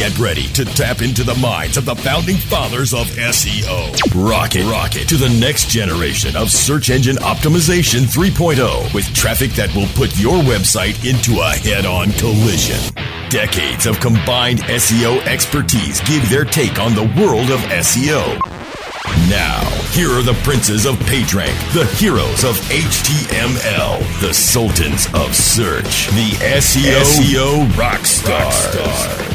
Get ready to tap into the minds of the founding fathers of SEO. Rocket, rocket to the next generation of search engine optimization 3.0 with traffic that will put your website into a head on collision. Decades of combined SEO expertise give their take on the world of SEO. Now, here are the princes of PageRank, the heroes of HTML, the sultans of search, the SEO, SEO rock stars.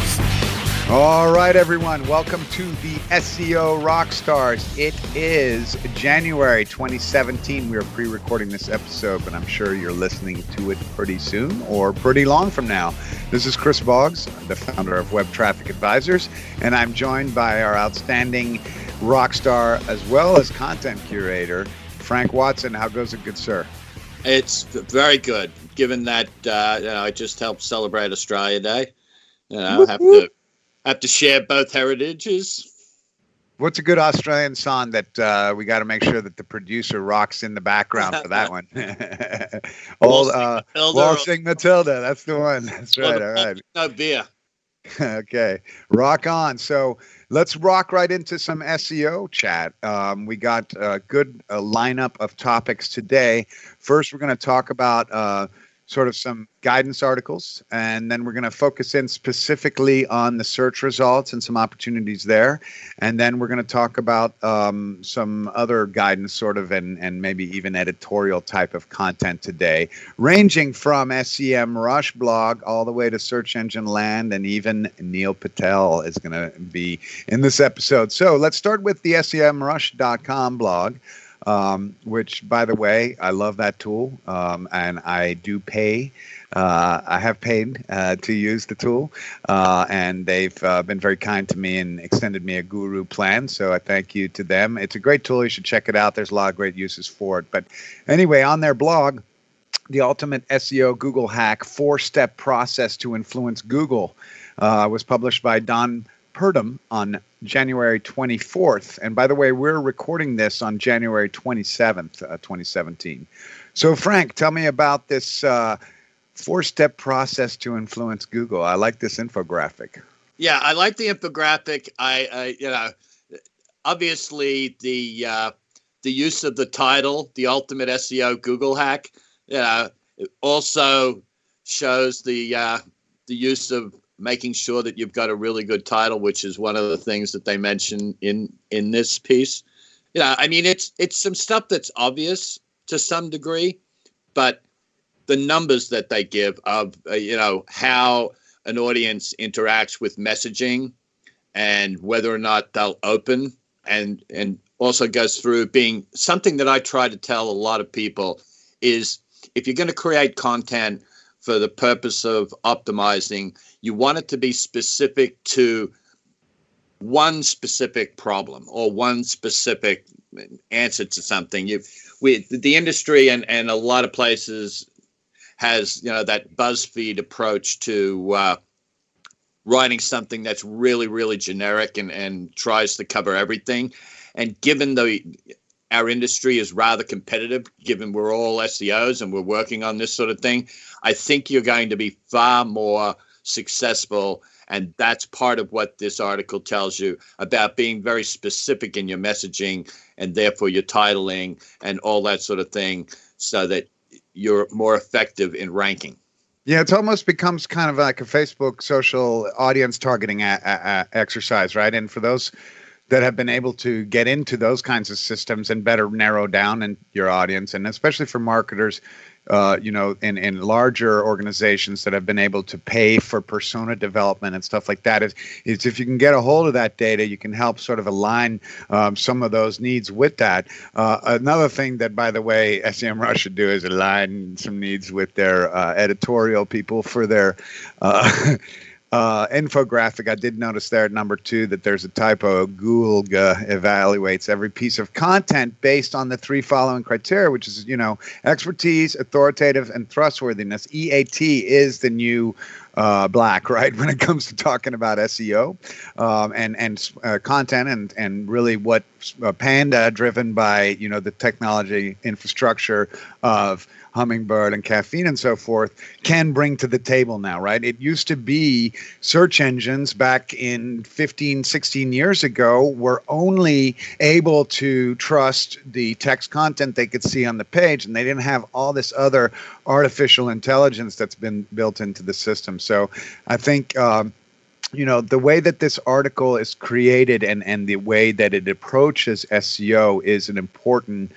All right, everyone, welcome to the SEO Rockstars. It is January 2017. We are pre recording this episode, but I'm sure you're listening to it pretty soon or pretty long from now. This is Chris Boggs, the founder of Web Traffic Advisors, and I'm joined by our outstanding rock star as well as content curator, Frank Watson. How goes it, good sir? It's very good, given that uh, you know, I just helped celebrate Australia Day. You know, I have to have to share both heritages. What's a good Australian song that uh, we got to make sure that the producer rocks in the background for that one? Old uh, Waltzing Matilda. That's the one. That's right. All right. No beer. okay, rock on. So let's rock right into some SEO chat. Um, we got a good uh, lineup of topics today. First, we're going to talk about uh, sort of some guidance articles, and then we're going to focus in specifically on the search results and some opportunities there. And then we're going to talk about um, some other guidance, sort of, and, and maybe even editorial type of content today, ranging from SEMrush blog all the way to Search Engine Land, and even Neil Patel is going to be in this episode. So let's start with the SEMrush.com blog um, which, by the way, I love that tool, um, and I do pay. Uh, I have paid uh, to use the tool, uh, and they've uh, been very kind to me and extended me a guru plan. So I thank you to them. It's a great tool. You should check it out. There's a lot of great uses for it. But anyway, on their blog, the ultimate SEO Google hack four step process to influence Google uh, was published by Don Purdom on January 24th. And by the way, we're recording this on January 27th, uh, 2017. So, Frank, tell me about this uh, four step process to influence Google. I like this infographic. Yeah, I like the infographic. I, I you know, obviously the uh, the use of the title, the ultimate SEO Google hack, you know, also shows the uh, the use of making sure that you've got a really good title, which is one of the things that they mention in in this piece. Yeah, I mean it's it's some stuff that's obvious to some degree, but the numbers that they give of uh, you know how an audience interacts with messaging and whether or not they'll open and and also goes through being something that I try to tell a lot of people is if you're going to create content for the purpose of optimizing. You want it to be specific to one specific problem or one specific answer to something. You, we, the industry and, and a lot of places has you know that BuzzFeed approach to uh, writing something that's really really generic and and tries to cover everything. And given the our industry is rather competitive, given we're all SEOs and we're working on this sort of thing, I think you're going to be far more successful. And that's part of what this article tells you about being very specific in your messaging and therefore your titling and all that sort of thing so that you're more effective in ranking. Yeah, it almost becomes kind of like a Facebook social audience targeting a- a- exercise, right? And for those that have been able to get into those kinds of systems and better narrow down in your audience, and especially for marketers, uh, you know, in, in larger organizations that have been able to pay for persona development and stuff like that is, is if you can get a hold of that data, you can help sort of align um, some of those needs with that. Uh, another thing that, by the way, SEMrush should do is align some needs with their uh, editorial people for their uh, infographic, I did notice there at number two that there's a typo. Google evaluates every piece of content based on the three following criteria, which is, you know, expertise, authoritative, and trustworthiness. EAT is the new uh, black, right? When it comes to talking about SEO um, and and uh, content and and really what uh, Panda, driven by you know the technology infrastructure of Hummingbird and caffeine and so forth can bring to the table now, right? It used to be search engines back in 15, 16 years ago were only able to trust the text content they could see on the page, and they didn't have all this other artificial intelligence that's been built into the system. So I think. Um, you know the way that this article is created and and the way that it approaches SEO is an important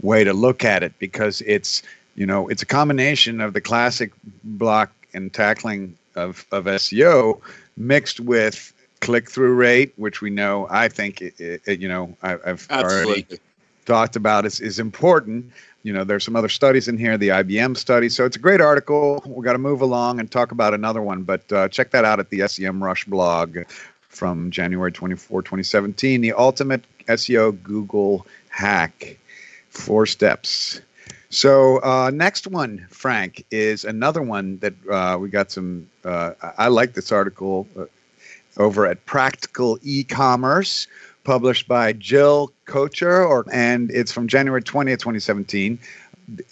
way to look at it because it's you know it's a combination of the classic block and tackling of of SEO mixed with click through rate which we know I think it, it, you know I, have already talked about is is important you know, there's some other studies in here, the IBM study. So it's a great article. We've got to move along and talk about another one, but uh, check that out at the SEMrush blog from January 24, 2017. The ultimate SEO Google hack, four steps. So uh, next one, Frank, is another one that uh, we got some. Uh, I like this article uh, over at Practical E-commerce published by Jill Kocher, or and it's from January 20th, 2017.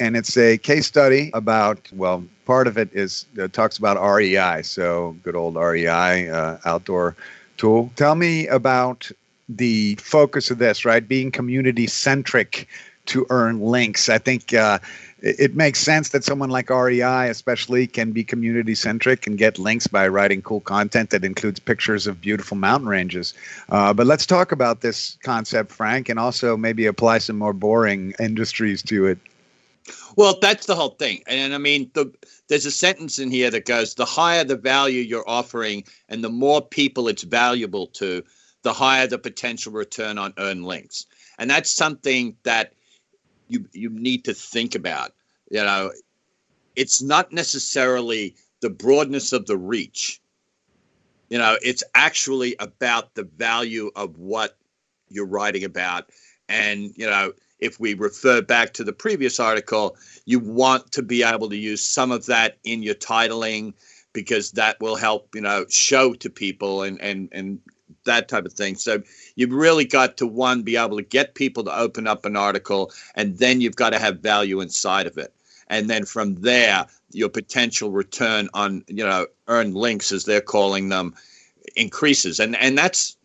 And it's a case study about, well, part of it is uh, talks about REI, so good old REI uh, outdoor tool. Tell me about the focus of this, right? Being community centric to earn links. I think uh, it makes sense that someone like REI, especially, can be community centric and get links by writing cool content that includes pictures of beautiful mountain ranges. Uh, but let's talk about this concept, Frank, and also maybe apply some more boring industries to it. Well, that's the whole thing. And I mean, the, there's a sentence in here that goes the higher the value you're offering and the more people it's valuable to, the higher the potential return on earned links. And that's something that you you need to think about. You know, it's not necessarily the broadness of the reach. You know, it's actually about the value of what you're writing about. And, you know, if we refer back to the previous article, you want to be able to use some of that in your titling because that will help, you know, show to people and and and that type of thing. So you've really got to one be able to get people to open up an article, and then you've got to have value inside of it. And then from there, your potential return on you know earned links, as they're calling them, increases. And and that's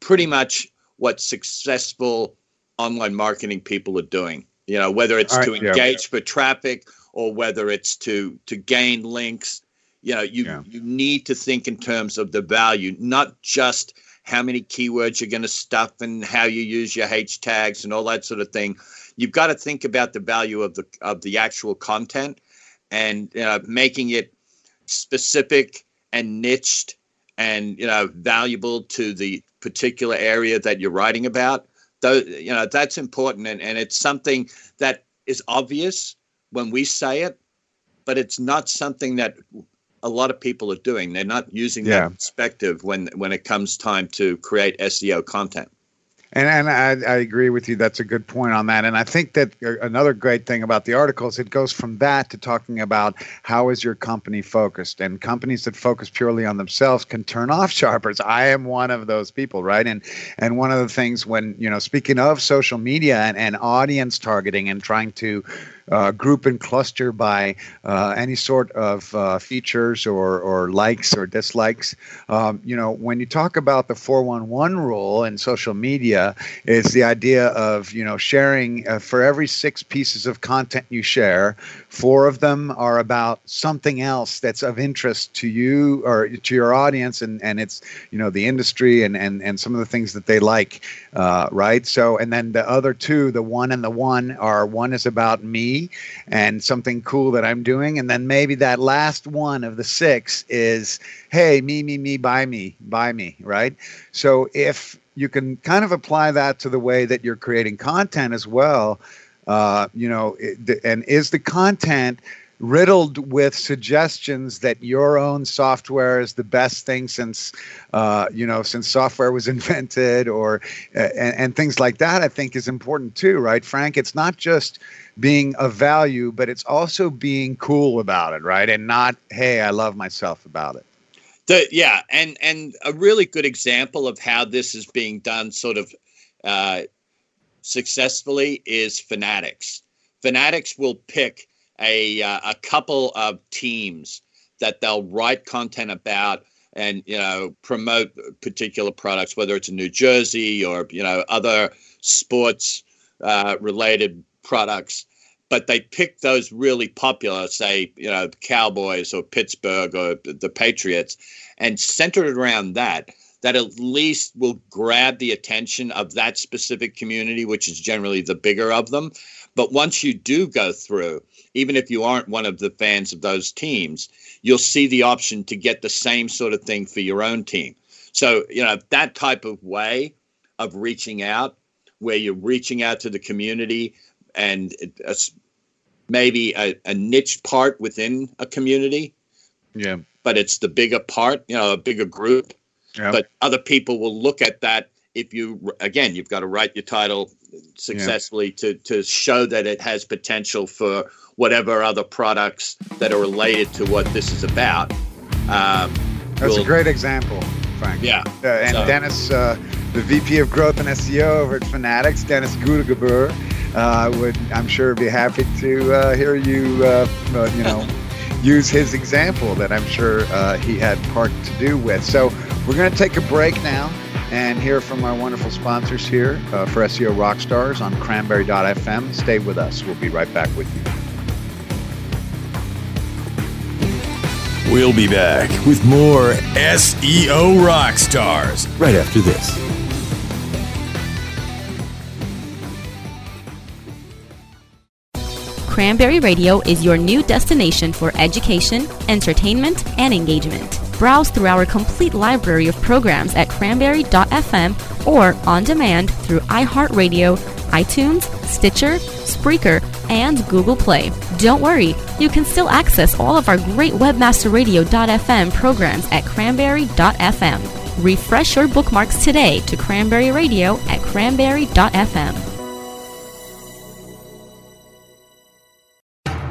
pretty much what successful online marketing people are doing. You know, whether it's right, to engage yeah. for traffic or whether it's to to gain links you know you yeah. you need to think in terms of the value not just how many keywords you're going to stuff and how you use your H tags and all that sort of thing. You've got to think about the value of the of the actual content and uh, making it specific and niched and you know valuable to the particular area that you're writing about. Though you know that's important and, and it's something that is obvious when we say it, but it's not something that a lot of people are doing. They're not using yeah. that perspective when when it comes time to create SEO content. And and I, I agree with you. That's a good point on that. And I think that uh, another great thing about the article is it goes from that to talking about how is your company focused. And companies that focus purely on themselves can turn off sharpers. I am one of those people, right? And and one of the things when you know speaking of social media and, and audience targeting and trying to uh, group and cluster by uh, any sort of uh, features or, or likes or dislikes. Um, you know, when you talk about the 411 rule in social media, it's the idea of, you know, sharing uh, for every six pieces of content you share, four of them are about something else that's of interest to you or to your audience and, and it's, you know, the industry and, and, and some of the things that they like, uh, right? So, and then the other two, the one and the one are one is about me and something cool that I'm doing. And then maybe that last one of the six is, hey, me, me, me, buy me, buy me, right? So if you can kind of apply that to the way that you're creating content as well, uh, you know, and is the content riddled with suggestions that your own software is the best thing since uh, you know since software was invented or uh, and, and, things like that i think is important too right frank? It's not just being of value but it's also being cool about it right and not hey i love myself about it. The, yeah and and a really good example of how this is being done sort of uh, successfully is fanatics fanatics will pick a uh, a couple of teams that they'll write content about and you know promote particular products, whether it's in New Jersey or you know other sports uh, related products. But they pick those really popular, say you know Cowboys or Pittsburgh or the Patriots, and center it around that. That at least will grab the attention of that specific community, which is generally the bigger of them. But once you do go through, even if you aren't one of the fans of those teams, you'll see the option to get the same sort of thing for your own team. So, you know, that type of way of reaching out, where you're reaching out to the community and maybe a, a niche part within a community. Yeah. But it's the bigger part, you know, a bigger group. But other people will look at that if you again you've got to write your title successfully yeah. to to show that it has potential for whatever other products that are related to what this is about. Um, That's we'll, a great example, Frank. Yeah. Uh, and so. Dennis, uh, the VP of Growth and SEO over at Fanatics, Dennis Goedegebuure, uh, would I'm sure be happy to uh, hear you, uh, uh, you know. Use his example that I'm sure he had part to do with. So we're going to take a break now and hear from our wonderful sponsors here uh, for SEO Rockstars on cranberry.fm. Stay with us. We'll be right back with you. We'll be back with more SEO Rockstars right after this. Cranberry Radio is your new destination for education, entertainment, and engagement. Browse through our complete library of programs at cranberry.fm or on demand through iHeartRadio, iTunes, Stitcher, Spreaker, and Google Play. Don't worry, you can still access all of our great webmasterradio.fm programs at cranberry.fm. Refresh your bookmarks today to Cranberry Radio at cranberry.fm.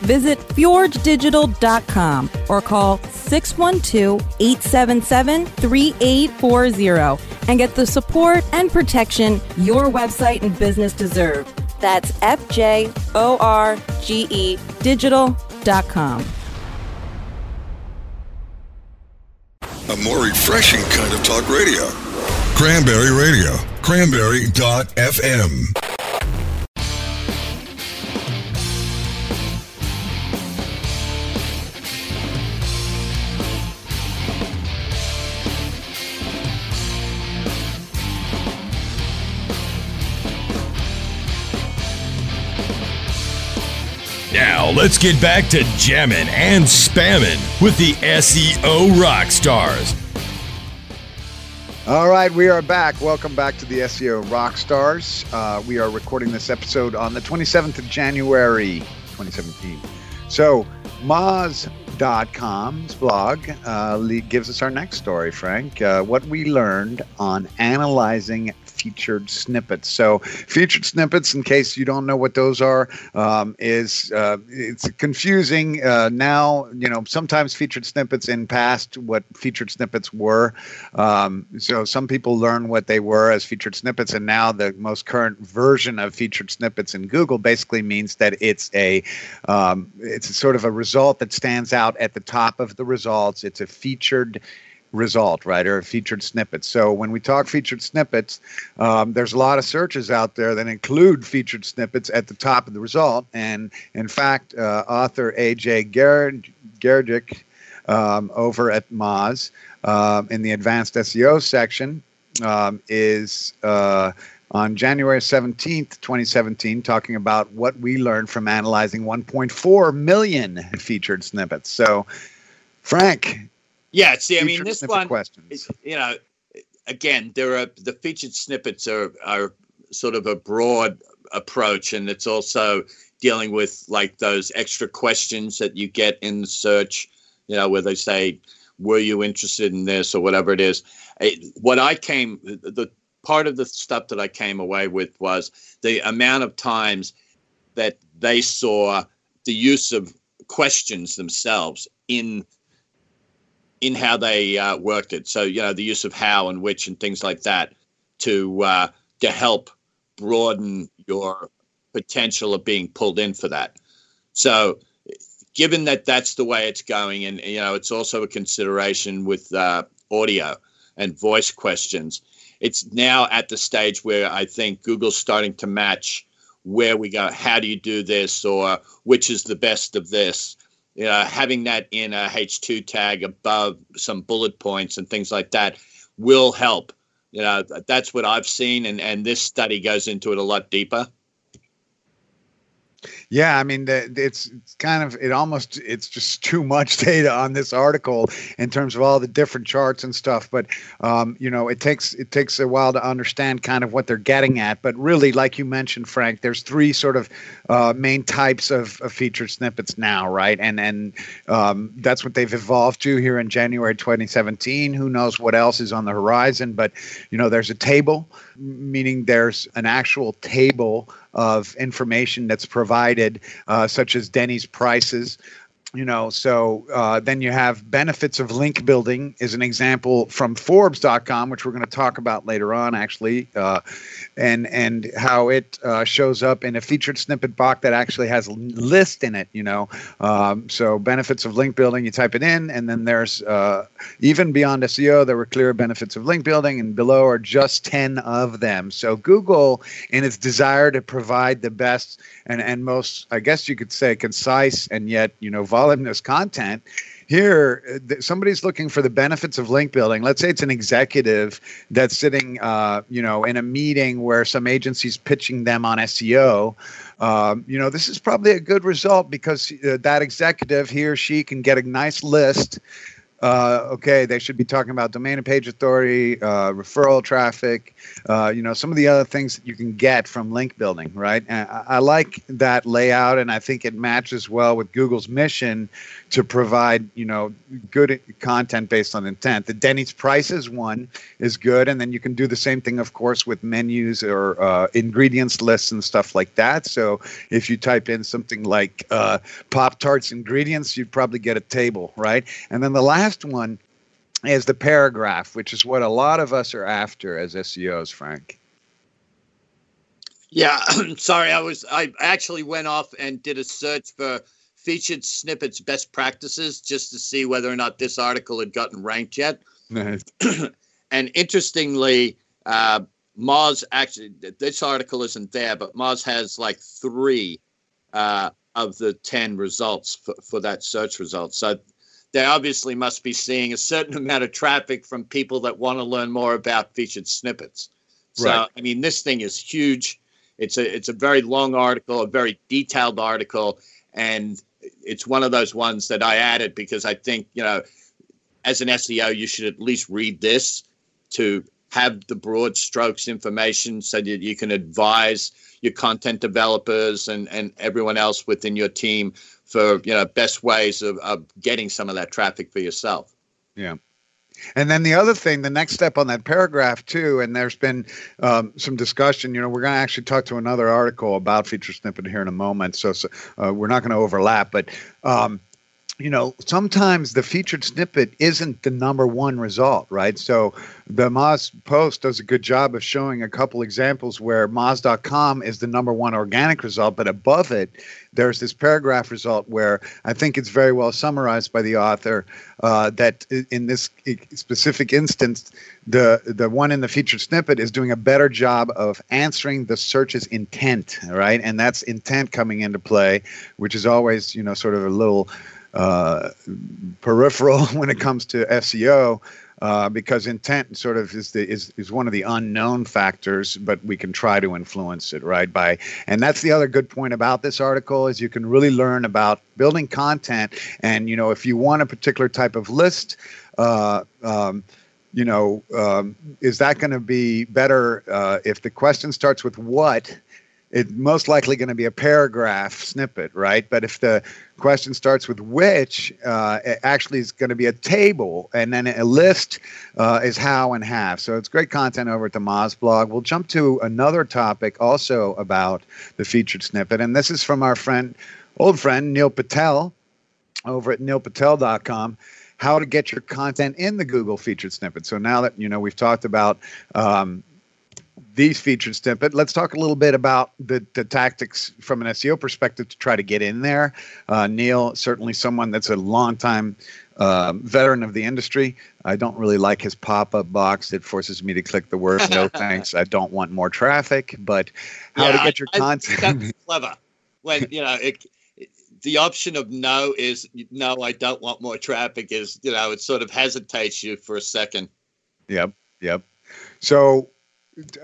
Visit fjorgedigital.com or call 612-877-3840 and get the support and protection your website and business deserve. That's F-J-O-R-G-E digital.com. A more refreshing kind of talk radio. Cranberry Radio. Cranberry.fm. Let's get back to jamming and spamming with the SEO rock stars. All right, we are back. Welcome back to the SEO Rockstars. Uh, we are recording this episode on the 27th of January, 2017. So, Moz.com's blog uh, gives us our next story, Frank. Uh, what we learned on analyzing featured snippets. So, featured snippets, in case you don't know what those are, um, is uh, it's confusing uh, now. You know, sometimes featured snippets in past what featured snippets were. Um, so some people learn what they were as featured snippets, and now the most current version of featured snippets in Google basically means that it's a um, it's a sort of a result that stands out at the top of the results. It's a featured result, right, or featured snippets. So when we talk featured snippets, um, there's a lot of searches out there that include featured snippets at the top of the result. And in fact, uh, author AJ Ghergich um, over at Moz uh, in the advanced SEO section um, is. Uh, on January 17th, 2017, talking about what we learned from analyzing 1.4 million featured snippets. So, Frank, yeah, see, I mean, this one, questions. you know, again, there are the featured snippets are are sort of a broad approach, and it's also dealing with like those extra questions that you get in the search. You know, where they say, were you interested in this or whatever it is. It, what I came, the part of the stuff that I came away with was the amount of times that they saw the use of questions themselves in in how they uh, worked it. So you know the use of how and which and things like that to uh, to help broaden your potential of being pulled in for that. So given that that's the way it's going, and you know it's also a consideration with uh, audio and voice questions. It's now at the stage where I think Google's starting to match where we go. How do you do this, or which is the best of this? Know, having that in a H2 tag above some bullet points and things like that will help. You know, that's what I've seen, and, and this study goes into it a lot deeper. Yeah, I mean, the, it's, it's kind of it almost it's just too much data on this article in terms of all the different charts and stuff. But um, you know, it takes it takes a while to understand kind of what they're getting at. But really, like you mentioned, Frank, there's three sort of uh, main types of, of, featured snippets now, right? And and um, that's what they've evolved to here in January 2017. Who knows what else is on the horizon? But you know, there's a table, meaning there's an actual table of information that's provided, uh, such as Denny's prices, you know so uh, then you have benefits of link building is an example from forbes.com which we're going to talk about later on actually uh, and and how it uh, shows up in a featured snippet box that actually has a list in it you know um, so benefits of link building you type it in and then there's uh, even beyond seo there were clear benefits of link building and below are just 10 of them. So google in its desire to provide the best and and most i guess you could say concise and yet you know voluminous content. Here somebody's looking for the benefits of link building. Let's say it's an executive that's sitting uh, you know in a meeting where some agency's pitching them on seo um, you know this is probably a good result because uh, that executive he or she can get a nice list uh, okay, they should be talking about domain and page authority, uh, referral traffic, uh, you know, some of the other things that you can get from link building, right? And I, I like that layout, and I think it matches well with Google's mission to provide, you know, good content based on intent. The Denny's prices one is good, and then you can do the same thing, of course, with menus or uh, ingredients lists and stuff like that. So if you type in something like uh, Pop Tarts ingredients, you'd probably get a table, right? And then the last one is the paragraph, which is what a lot of us are after as SEOs, Frank. Yeah, sorry, I was I actually went off and did a search for featured snippets best practices just to see whether or not this article had gotten ranked yet. Nice. and interestingly, uh, Moz actually, this article isn't there, but Moz has like three uh, of the 10 results for, for that search result. So they obviously must be seeing a certain amount of traffic from people that want to learn more about featured snippets. So, right. I mean, this thing is huge. It's a it's a very long article, a very detailed article, and it's one of those ones that I added because I think, you know, as an SEO, you should at least read this to have the broad strokes information so that you can advise your content developers and, and everyone else within your team for you know best ways of, of getting some of that traffic for yourself. Yeah. And then the other thing, the next step on that paragraph too, and there's been um, some discussion. You know, we're going to actually talk to another article about feature snippet here in a moment, so, so uh, we're not going to overlap. But um, you know, sometimes the featured snippet isn't the number one result, right? So the Moz post does a good job of showing a couple examples where Moz.com is the number one organic result, but above it, there's this paragraph result where I think it's very well summarized by the author uh, that in this specific instance, the the one in the featured snippet is doing a better job of answering the search's intent, right? And that's intent coming into play, which is always you know sort of a little uh, peripheral when it comes to SEO. Uh, because intent sort of is the is, is one of the unknown factors, but we can try to influence it, right? By and that's the other good point about this article is you can really learn about building content, and you know if you want a particular type of list, uh, um, you know, um, is that going to be better uh, if the question starts with what it's most likely going to be a paragraph snippet, right? But if the question starts with which, uh, it actually is going to be a table, and then a list uh, is how and have. So it's great content over at the Moz blog. We'll jump to another topic also about the featured snippet, and this is from our friend, old friend Neil Patel, over at neilpatel.com how to get your content in the Google featured snippet. So now that you know we've talked about um, these featured snippet. Let's talk a little bit about the, the tactics from an SEO perspective to try to get in there. Uh, Neil, certainly someone that's a longtime uh, veteran of the industry. I don't really like his pop up box. It forces me to click the word no thanks. I don't want more traffic, but how yeah, to get your I, content. I clever. When, you know, it, the option of no is no, I don't want more traffic is, you know, it sort of hesitates you for a second. Yep. Yep. So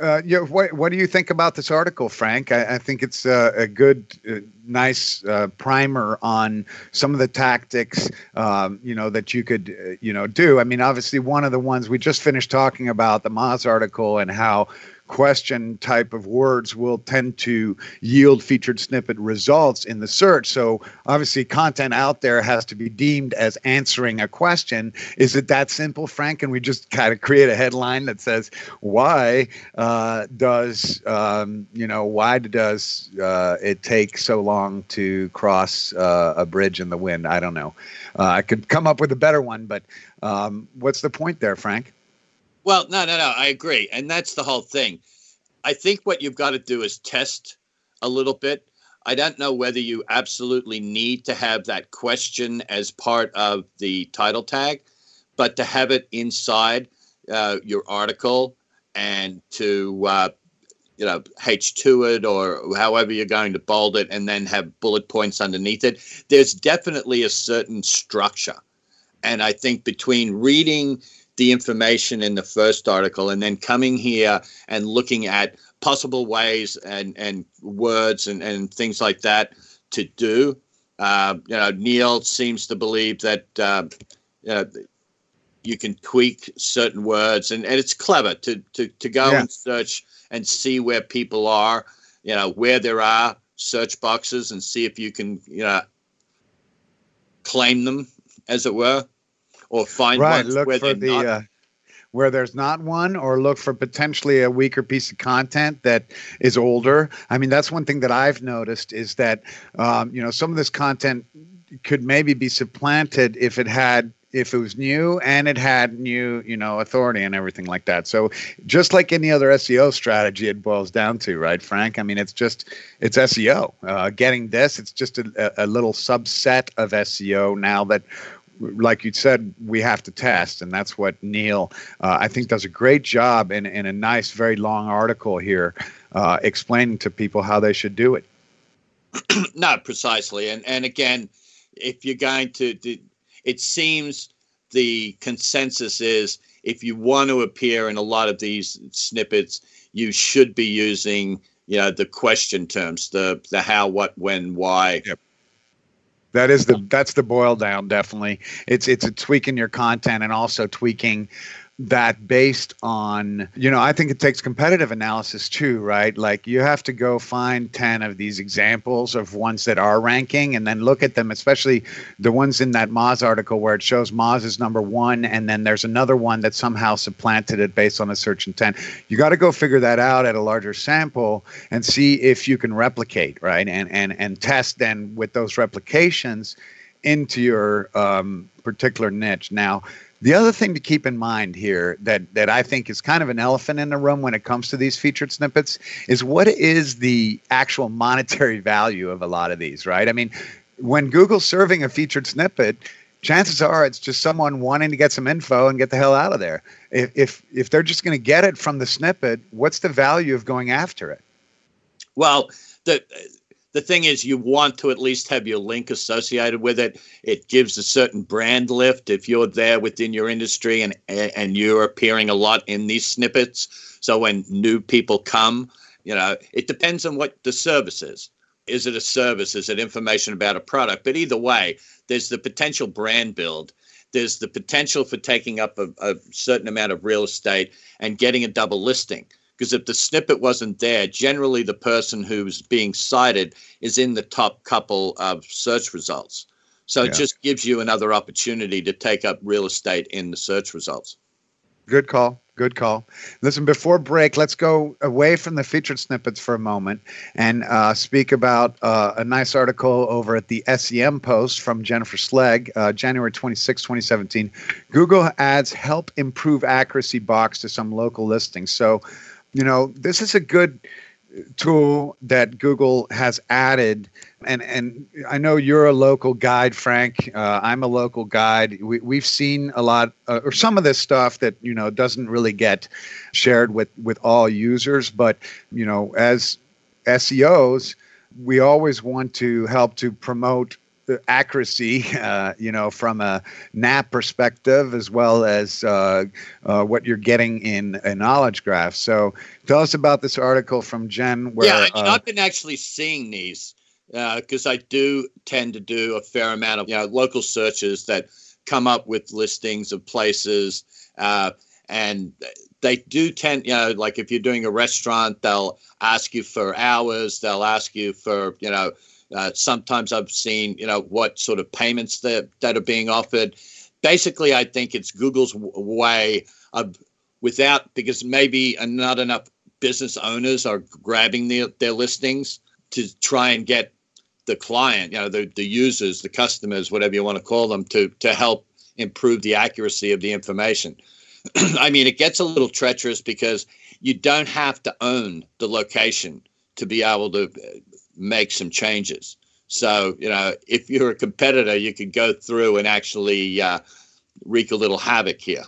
uh, yeah, what, what do you think about this article, Frank? I, I think it's uh, a good, uh, nice uh, primer on some of the tactics, um, you know, that you could, you know, do. I mean, obviously, one of the ones we just finished talking about, the Moz article, and how question type of words will tend to yield featured snippet results in the search. So obviously, content out there has to be deemed as answering a question. Is it that simple, Frank? And we just kind of create a headline that says, "Why uh, does um, you know why does uh, it take so long to cross uh, a bridge in the wind?" I don't know. Uh, I could come up with a better one, but um, what's the point there, Frank? Well, no, no, no. I agree, and that's the whole thing. I think what you've got to do is test a little bit. I don't know whether you absolutely need to have that question as part of the title tag, but to have it inside uh, your article and to uh, you know H2 it or however you're going to bold it, and then have bullet points underneath it. There's definitely a certain structure, and I think between reading the information in the first article and then coming here and looking at possible ways and, and words and, and things like that to do. Uh, you know, Neil seems to believe that uh, you, know, you can tweak certain words, and, and it's clever to to, to go yeah. and search and see where people are, you know, where there are search boxes, and see if you can, you know, claim them, as it were or find right, look where for the uh, where there's not one, or look for potentially a weaker piece of content that is older. I mean, that's one thing that I've noticed is that um, you know some of this content could maybe be supplanted if it had if it was new and it had new, you know, authority and everything like that. So just like any other SEO strategy, it boils down to, right, Frank? I mean, it's just it's SEO. Uh, getting this, it's just a, a little subset of SEO now that like you said, we have to test, and that's what Neil, uh, I think, does a great job in, in a nice, very long article here, uh, explaining to people how they should do it. Not precisely, and and again, if you're going to, to, it seems the consensus is if you want to appear in a lot of these snippets, you should be using, you know, the question terms, the the how, what, when, why. Yep. That is the that's the boil down. Definitely, it's it's a tweaking your content and also tweaking that based on you know i think it takes competitive analysis too right? Like you have to go find 10 of these examples of ones that are ranking and then look at them especially the ones in that moz article where it shows moz is number one and then there's another one that somehow supplanted it based on a search intent. You got to go figure that out at a larger sample and see if you can replicate right? And and and test then with those replications into your um, particular niche. Now the other thing to keep in mind here that that I think is kind of an elephant in the room when it comes to these featured snippets is what is the actual monetary value of a lot of these, right? I mean, when Google's serving a featured snippet, chances are it's just someone wanting to get some info and get the hell out of there. If if, if they're just going to get it from the snippet, what's the value of going after it? Well, the the thing is you want to at least have your link associated with it. It gives a certain brand lift if you're there within your industry and and you're appearing a lot in these snippets. So when new people come you know it depends on what the service is. Is it a service? Is it information about a product? But either way there's the potential brand build. There's the potential for taking up a, a certain amount of real estate and getting a double listing Because if the snippet wasn't there, generally the person who's being cited is in the top couple of search results. So yeah. it just gives you another opportunity to take up real estate in the search results. Good call. Good call. Listen, before break, let's go away from the featured snippets for a moment and uh, speak about uh, a nice article over at the SEM Post from Jennifer Slegg, uh, January 26, 2017. Google Adds help improve accuracy box to some local listings. So, you know, this is a good tool that Google has added. And, and I know you're a local guide, Frank. Uh, I'm a local guide. We, we've seen a lot, uh, or some of this stuff that you know doesn't really get shared with with all users. But you know, as SEOs, we always want to help to promote accuracy, uh, you know, from a NAP perspective, as well as uh, uh, what you're getting in a knowledge graph. So, tell us about this article from Jen. Where, yeah, uh, I've been actually seeing these because uh, I do tend to do a fair amount of you know local searches that come up with listings of places, uh, and they do tend, you know, like if you're doing a restaurant, they'll ask you for hours, they'll ask you for, you know uh, sometimes I've seen, you know, what sort of payments that that are being offered. Basically, I think it's Google's w- way of without because maybe not enough business owners are grabbing their, their listings to try and get the client, you know, the, the users, the customers, whatever you want to call them, to to help improve the accuracy of the information. I mean, it gets a little treacherous because you don't have to own the location to be able to make some changes. So, you know, if you're a competitor, you could go through and actually uh, wreak a little havoc here.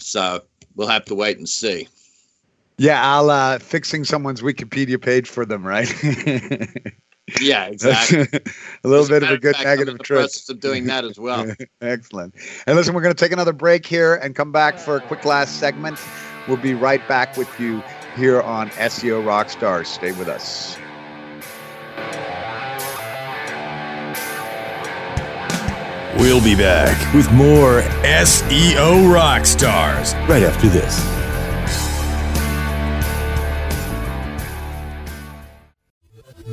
So we'll have to wait and see. Yeah, I'll uh, fixing someone's Wikipedia page for them, right? yeah, exactly. a little As bit of a good fact, negative process of doing that as well. Excellent. And listen, we're going to take another break here and come back for a quick last segment. We'll be right back with you here on SEO Rockstars. Stay with us. We'll be back with more SEO rock stars right after this.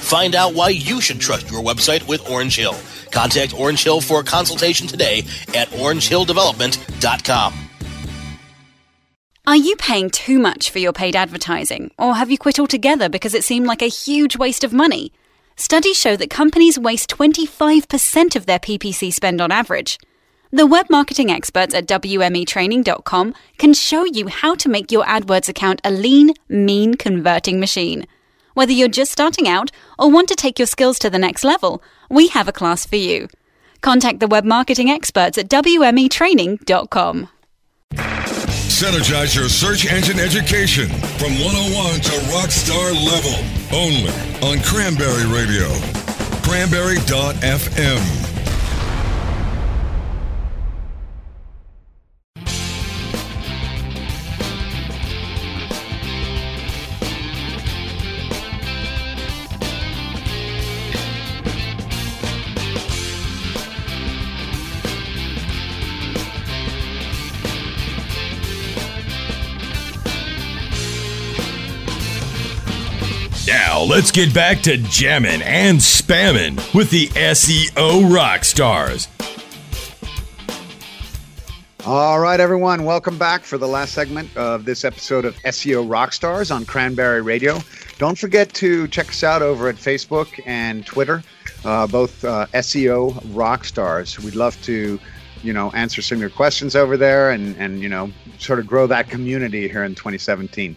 Find out why you should trust your website with Orange Hill. Contact Orange Hill for a consultation today at orangehilldevelopment.com. Are you paying too much for your paid advertising, or have you quit altogether because it seemed like a huge waste of money? Studies show that companies waste 25% of their PPC spend on average. The web marketing experts at WMEtraining.com can show you how to make your AdWords account a lean, mean converting machine. Whether you're just starting out or want to take your skills to the next level, we have a class for you. Contact the web marketing experts at WMEtraining.com. Synergize your search engine education from 101 to rockstar level only on Cranberry Radio. Cranberry.fm. Now, let's get back to jamming and spamming with the SEO rock stars. All right, everyone, welcome back for the last segment of this episode of SEO Rockstars on Cranberry Radio. Don't forget to check us out over at Facebook and Twitter, uh, both uh, SEO Rockstars. We'd love to, you know, answer some of your questions over there and and you know, sort of grow that community here in 2017.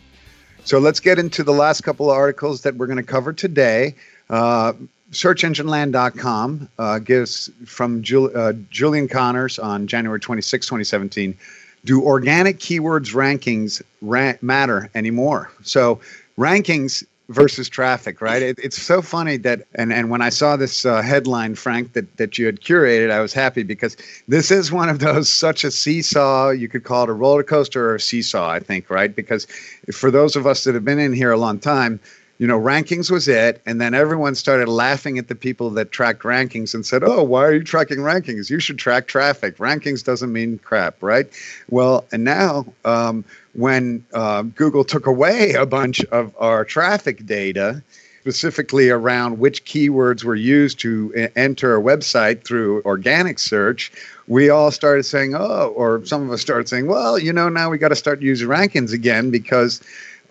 So let's get into the last couple of articles that we're going to cover today. Uh, SearchEngineLand.com uh, gives from Jul- uh, Julian Connors on January 26, 2017. Do organic keywords rankings ra- matter anymore? So, rankings versus traffic, right? It, it's so funny that, and, and when I saw this uh, headline, Frank, that, that you had curated, I was happy because this is one of those such a seesaw. You could call it a roller coaster or a seesaw, I think, right? Because for those of us that have been in here a long time, you know, rankings was it. And then everyone started laughing at the people that tracked rankings and said, oh, why are you tracking rankings? You should track traffic. Rankings doesn't mean crap, right? Well, and now um, when uh, Google took away a bunch of our traffic data, specifically around which keywords were used to enter a website through organic search, we all started saying, oh, or some of us started saying, well, you know, now we got to start using rankings again because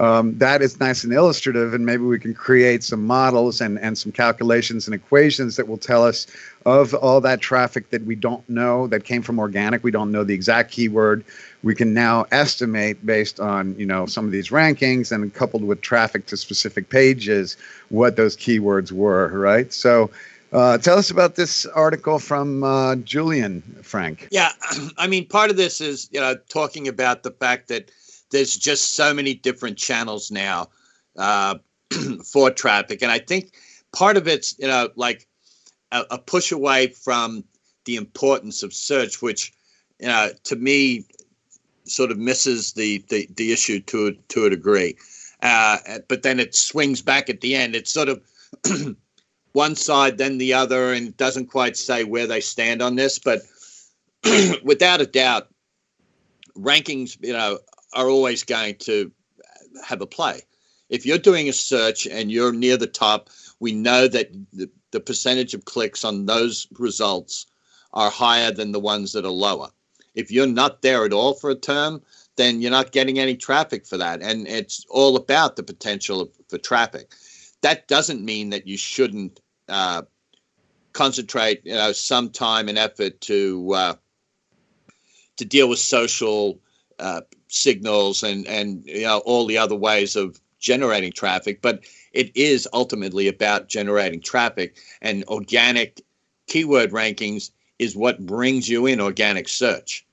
um, that is nice and illustrative, and maybe we can create some models and, and some calculations and equations that will tell us of all that traffic that we don't know that came from organic. We don't know the exact keyword. We can now estimate based on you know some of these rankings and coupled with traffic to specific pages what those keywords were. Right. So. Uh, tell us about this article from uh, Julian Frank. Yeah, I mean, part of this is you know talking about the fact that there's just so many different channels now uh, for traffic, and I think part of it's you know like a, a, push away from the importance of search, which you know to me sort of misses the the, the issue to to a degree. Uh, but then it swings back at the end. It's sort of one side, then the other, and doesn't quite say where they stand on this. But without a doubt, rankings, you know, are always going to have a play. If you're doing a search and you're near the top, we know that the, the percentage of clicks on those results are higher than the ones that are lower. If you're not there at all for a term, then you're not getting any traffic for that. And it's all about the potential of, for traffic. That doesn't mean that you shouldn't uh, concentrate, you know, some time and effort to uh, to deal with social uh, signals and and you know all the other ways of generating traffic but it is ultimately about generating traffic. And organic keyword rankings is what brings you in organic search.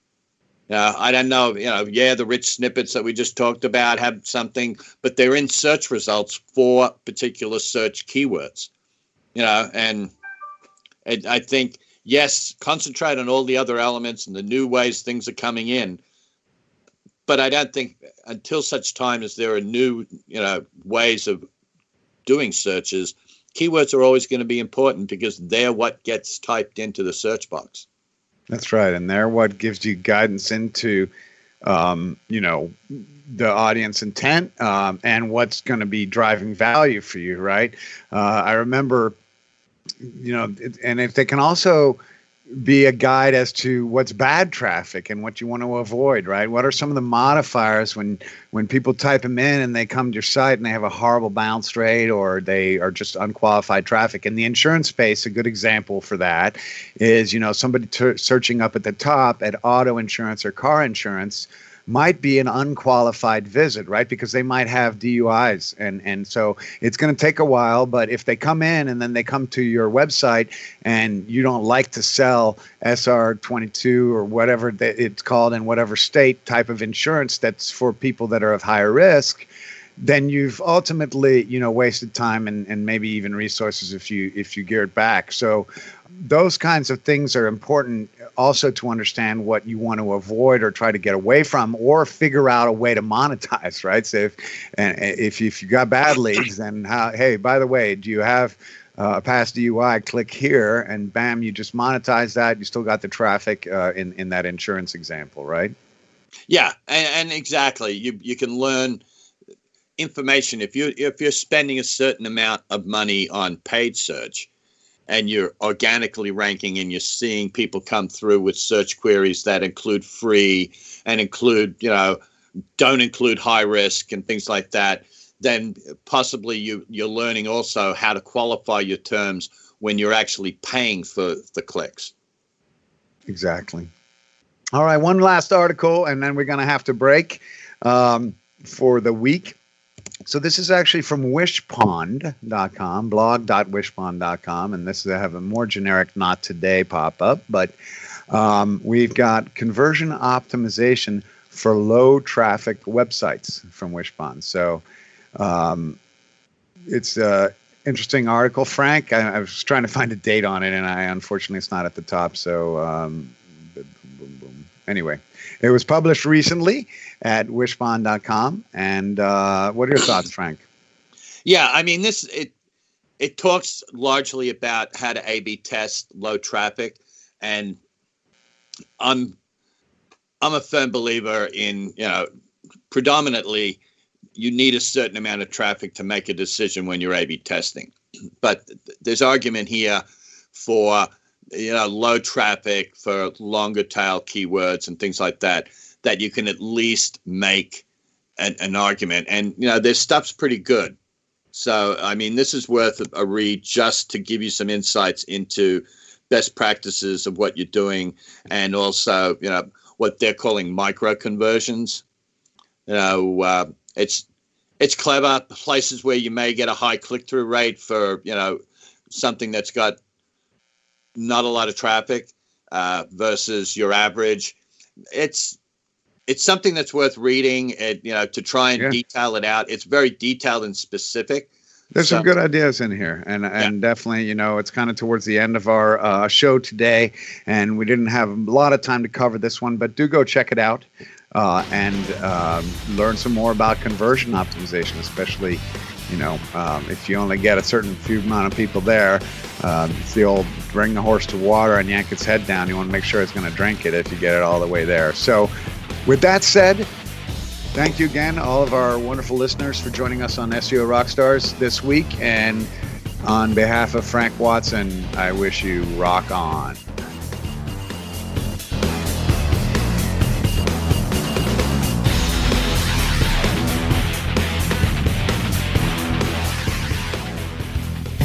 Now i don't know you know yeah the rich snippets that we just talked about have something but they're in search results for particular search keywords you know and i think yes concentrate on all the other elements and the new ways things are coming in but I don't think until such time as there are new, you know, ways of doing searches, keywords are always going to be important because they're what gets typed into the search box. That's right, and they're what gives you guidance into, um, you know, the audience intent um, and what's going to be driving value for you. Right? Uh, I remember, you know, and if they can also be a guide as to what's bad traffic and what you want to avoid right? What are some of the modifiers when when people type them in and they come to your site and they have a horrible bounce rate or they are just unqualified traffic? In the insurance space a good example for that is you know somebody ter- searching up at the top at auto insurance or car insurance might be an unqualified visit, right? Because they might have DUIs. And, and so it's going to take a while. But if they come in and then they come to your website and you don't like to sell SR22 or whatever it's called in whatever state type of insurance that's for people that are of higher risk, then you've ultimately you know wasted time and, and maybe even resources if you if you gear it back so those kinds of things are important also to understand what you want to avoid or try to get away from or figure out a way to monetize right so if if, if you got bad leads then how, hey by the way do you have uh, a past DUI, click here, and bam, you just monetize that. You still got the traffic uh, in in that insurance example, right? Yeah, and, and exactly. You you can learn information if you if you're spending a certain amount of money on paid search and you're organically ranking and you're seeing people come through with search queries that include free and include, you know, don't include high risk and things like that, then possibly you, you're learning also how to qualify your terms when you're actually paying for the clicks. Exactly. All right, one last article, and then we're going to have to break um, for the week. So this is actually from wishpond.com, blog.wishpond.com, and this is I have a more generic not today pop up, but um, we've got conversion optimization for low traffic websites from Wishpond. So um, it's an interesting article, Frank. I, I, was trying to find a date on it, and I unfortunately it's not at the top. So um. Anyway, it was published recently at wishpond.com. And uh, what are your thoughts, Frank? Yeah, I mean this it it talks largely about how to A/B test low traffic, and I'm I'm a firm believer in you know predominantly you need a certain amount of traffic to make a decision when you're A/B testing, but there's argument here for you know low traffic for longer tail keywords and things like that that you can at least make an, an argument. And you know their stuff's pretty good. So i mean this is worth a read just to give you some insights into best practices of what you're doing and also you know what they're calling micro conversions you know uh, it's it's clever. Places where you may get a high click-through rate for you know something that's got not a lot of traffic uh, versus your average. It's it's something that's worth reading. It, you know, to try and yeah. detail it out. It's very detailed and specific. There's so, some good ideas in here, and and yeah. definitely, you know, it's kind of towards the end of our uh, show today, and we didn't have a lot of time to cover this one, but do go check it out uh, and um, learn some more about conversion optimization, especially you know, um, if you only get a certain few amount of people there, uh, it's the old bring the horse to water and yank its head down. You want to make sure it's going to drink it if you get it all the way there. So, with that said, thank you again, all of our wonderful listeners, for joining us on SEO Rockstars this week. And on behalf of Frank Watson, I wish you rock on.